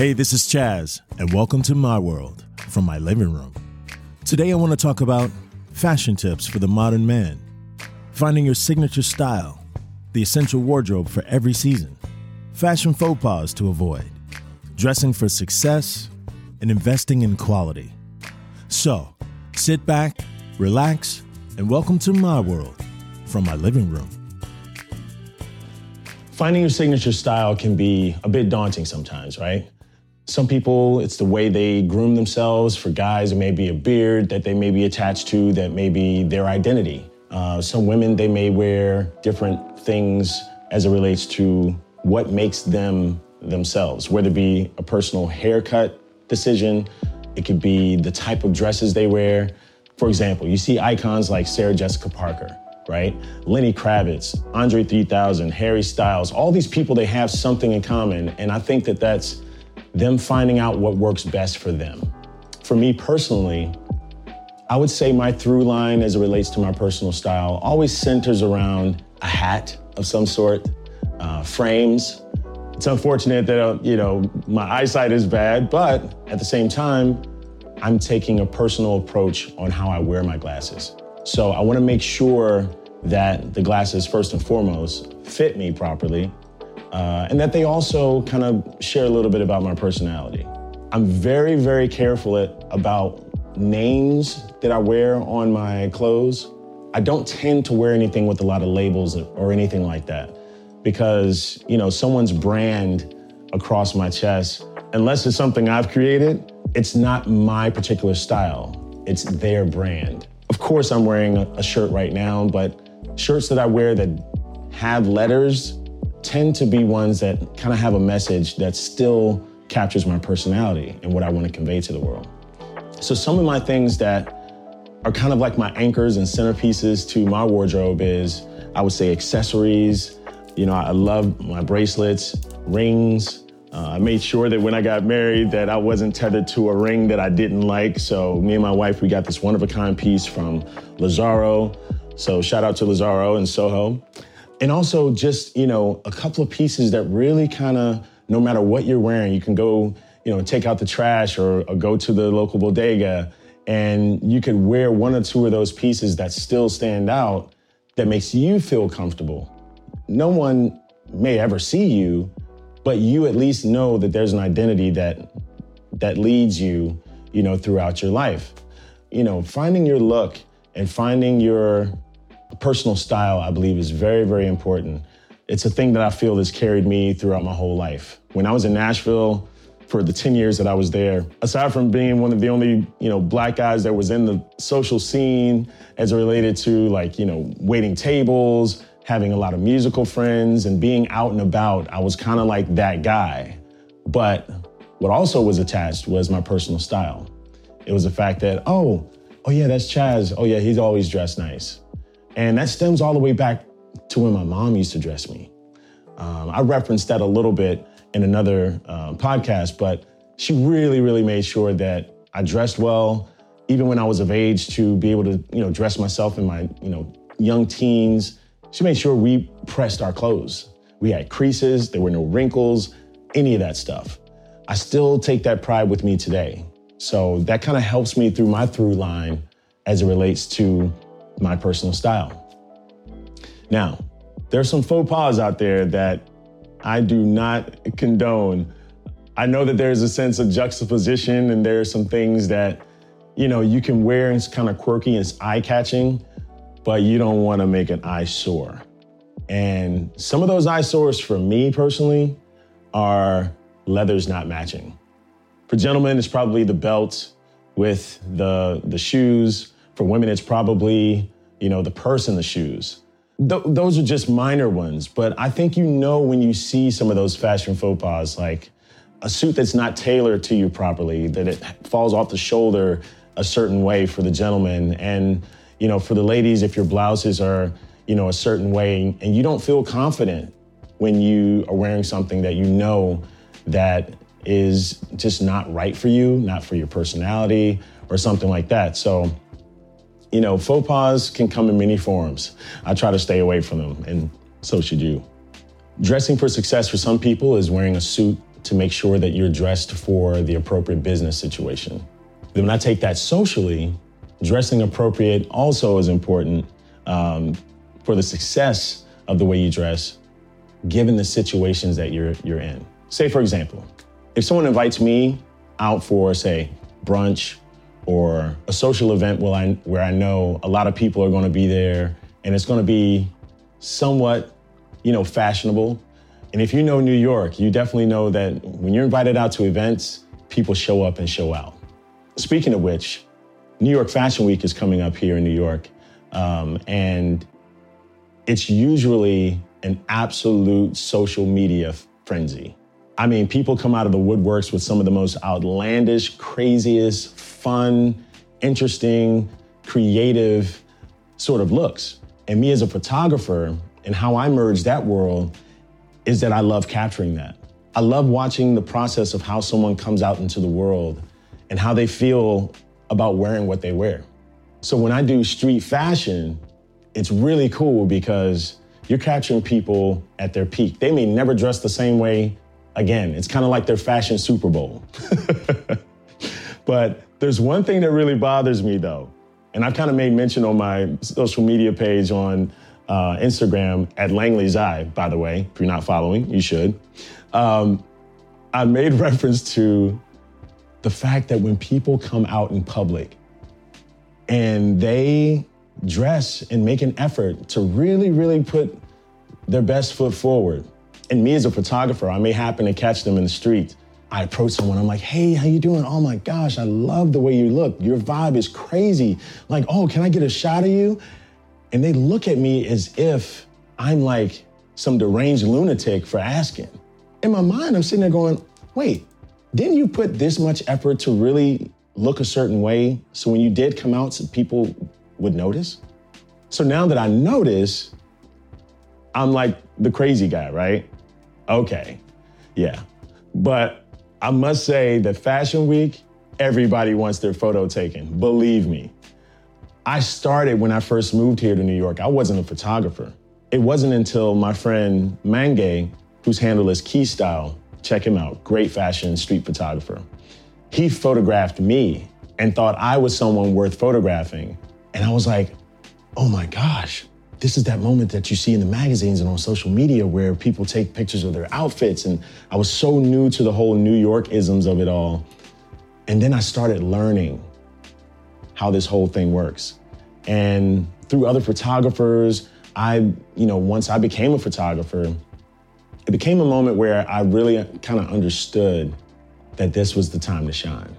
Hey, this is Chaz, and welcome to my world from my living room. Today, I want to talk about fashion tips for the modern man, finding your signature style, the essential wardrobe for every season, fashion faux pas to avoid, dressing for success, and investing in quality. So, sit back, relax, and welcome to my world from my living room. Finding your signature style can be a bit daunting sometimes, right? Some people, it's the way they groom themselves. For guys, it may be a beard that they may be attached to, that may be their identity. Uh, some women, they may wear different things as it relates to what makes them themselves, whether it be a personal haircut decision, it could be the type of dresses they wear. For example, you see icons like Sarah Jessica Parker, right? Lenny Kravitz, Andre 3000, Harry Styles, all these people, they have something in common. And I think that that's them finding out what works best for them. For me personally, I would say my through line as it relates to my personal style always centers around a hat of some sort, uh, frames. It's unfortunate that, uh, you know, my eyesight is bad, but at the same time, I'm taking a personal approach on how I wear my glasses. So I want to make sure that the glasses, first and foremost, fit me properly uh, and that they also kind of share a little bit about my personality. I'm very, very careful at, about names that I wear on my clothes. I don't tend to wear anything with a lot of labels or anything like that because, you know, someone's brand across my chest, unless it's something I've created, it's not my particular style. It's their brand. Of course, I'm wearing a shirt right now, but shirts that I wear that have letters tend to be ones that kind of have a message that still captures my personality and what I want to convey to the world. So some of my things that are kind of like my anchors and centerpieces to my wardrobe is I would say accessories. You know, I love my bracelets, rings. Uh, I made sure that when I got married that I wasn't tethered to a ring that I didn't like. So me and my wife, we got this one of a kind piece from Lazaro. So shout out to Lazaro in Soho. And also just, you know, a couple of pieces that really kind of, no matter what you're wearing, you can go, you know, take out the trash or, or go to the local bodega and you could wear one or two of those pieces that still stand out that makes you feel comfortable. No one may ever see you, but you at least know that there's an identity that that leads you, you know, throughout your life. You know, finding your look and finding your personal style, I believe, is very, very important. It's a thing that I feel has carried me throughout my whole life. When I was in Nashville, for the 10 years that I was there. Aside from being one of the only, you know, black guys that was in the social scene as related to like, you know, waiting tables, having a lot of musical friends and being out and about, I was kind of like that guy. But what also was attached was my personal style. It was the fact that, oh, oh yeah, that's Chaz. Oh yeah, he's always dressed nice. And that stems all the way back to when my mom used to dress me. Um, I referenced that a little bit in another uh, podcast, but she really, really made sure that I dressed well, even when I was of age to be able to, you know, dress myself in my, you know, young teens. She made sure we pressed our clothes. We had creases, there were no wrinkles, any of that stuff. I still take that pride with me today. So that kind of helps me through my through line as it relates to my personal style. Now, there's some faux pas out there that I do not condone. I know that there's a sense of juxtaposition and there are some things that, you know, you can wear and it's kind of quirky and it's eye-catching, but you don't want to make an eyesore. And some of those eyesores for me personally are leathers not matching. For gentlemen, it's probably the belt with the the shoes for women, it's probably, you know, the purse and the shoes. Th- those are just minor ones, but I think you know when you see some of those fashion faux pas, like a suit that's not tailored to you properly, that it falls off the shoulder a certain way for the gentleman, and you know, for the ladies, if your blouses are, you know, a certain way, and you don't feel confident when you are wearing something that you know that is just not right for you, not for your personality, or something like that. So you know, faux pas can come in many forms. I try to stay away from them, and so should you. Dressing for success for some people is wearing a suit to make sure that you're dressed for the appropriate business situation. Then when I take that socially, dressing appropriate also is important um, for the success of the way you dress, given the situations that you're you're in. Say, for example, if someone invites me out for, say, brunch or a social event where I, where I know a lot of people are going to be there and it's going to be somewhat, you know, fashionable. And if you know New York, you definitely know that when you're invited out to events, people show up and show out. Speaking of which, New York Fashion Week is coming up here in New York. Um, and it's usually an absolute social media frenzy. I mean, people come out of the woodworks with some of the most outlandish, craziest, fun, interesting, creative sort of looks. And me as a photographer and how I merge that world is that I love capturing that. I love watching the process of how someone comes out into the world and how they feel about wearing what they wear. So when I do street fashion, it's really cool because you're capturing people at their peak. They may never dress the same way again. It's kind of like their fashion Super Bowl. but there's one thing that really bothers me though, and I've kind of made mention on my social media page on uh, Instagram at Langley's Eye, by the way. If you're not following, you should. Um, I made reference to the fact that when people come out in public and they dress and make an effort to really, really put their best foot forward. And me as a photographer, I may happen to catch them in the street. I approach someone, I'm like, hey, how you doing? Oh my gosh, I love the way you look. Your vibe is crazy. Like, oh, can I get a shot of you? And they look at me as if I'm like some deranged lunatic for asking. In my mind, I'm sitting there going, wait, didn't you put this much effort to really look a certain way so when you did come out, people would notice? So now that I notice, I'm like the crazy guy, right? Okay, yeah. But I must say that Fashion Week, everybody wants their photo taken. Believe me. I started when I first moved here to New York. I wasn't a photographer. It wasn't until my friend Mange, whose handle is Key Style, check him out, great fashion street photographer. He photographed me and thought I was someone worth photographing. And I was like, oh my gosh, this is that moment that you see in the magazines and on social media where people take pictures of their outfits. And I was so new to the whole New York isms of it all. And then I started learning how this whole thing works. And through other photographers, I, you know, once I became a photographer, it became a moment where I really kind of understood that this was the time to shine.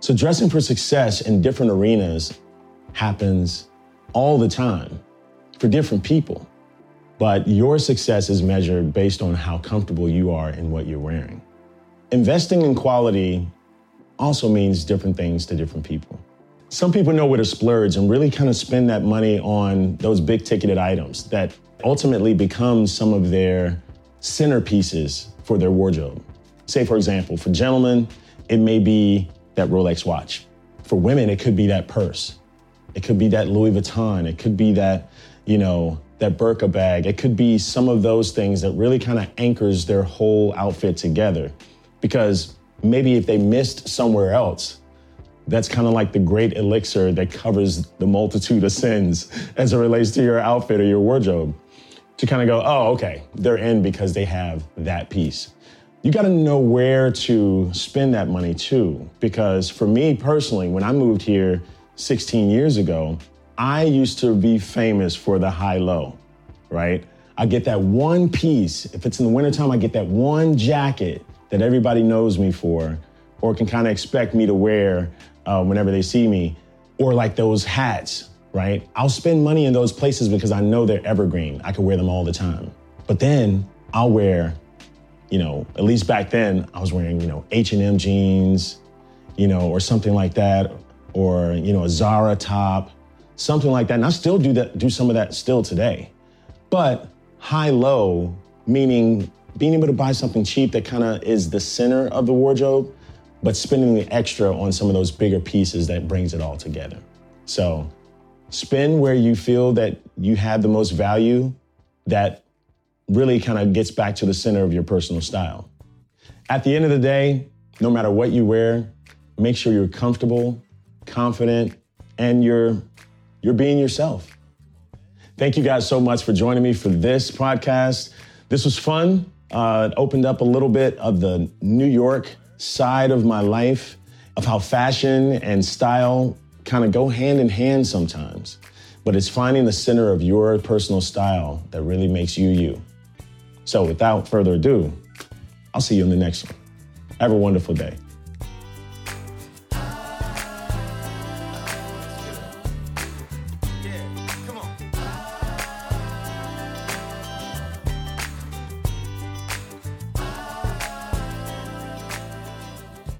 So dressing for success in different arenas happens all the time for different people. But your success is measured based on how comfortable you are in what you're wearing. Investing in quality also means different things to different people. Some people know where to splurge and really kind of spend that money on those big ticketed items that ultimately become some of their centerpieces for their wardrobe. Say, for example, for gentlemen, it may be that Rolex watch. For women, it could be that purse. It could be that Louis Vuitton. It could be that you know, that Birkin bag. It could be some of those things that really kind of anchors their whole outfit together. Because maybe if they missed somewhere else, that's kind of like the great elixir that covers the multitude of sins as it relates to your outfit or your wardrobe. To kind of go, oh, okay, they're in because they have that piece. You got to know where to spend that money too. Because for me personally, when I moved here 16 years ago, I used to be famous for the high low, right? I get that one piece. If it's in the wintertime, I get that one jacket that everybody knows me for or can kind of expect me to wear uh, whenever they see me, or like those hats, right? I'll spend money in those places because I know they're evergreen. I can wear them all the time. But then I'll wear, you know, at least back then I was wearing, you know, H&M jeans, you know, or something like that, or, you know, a Zara top something like that. And I still do that, do some of that still today. But high low, meaning being able to buy something cheap that kind of is the center of the wardrobe, but spending the extra on some of those bigger pieces that brings it all together. So spend where you feel that you have the most value that really kind of gets back to the center of your personal style. At the end of the day, no matter what you wear, make sure you're comfortable, confident, and you're you're being yourself. Thank you guys so much for joining me for this podcast. This was fun. Uh, it opened up a little bit of the New York side of my life, of how fashion and style kind of go hand in hand sometimes. But it's finding the center of your personal style that really makes you you. So without further ado, I'll see you in the next one. Have a wonderful day.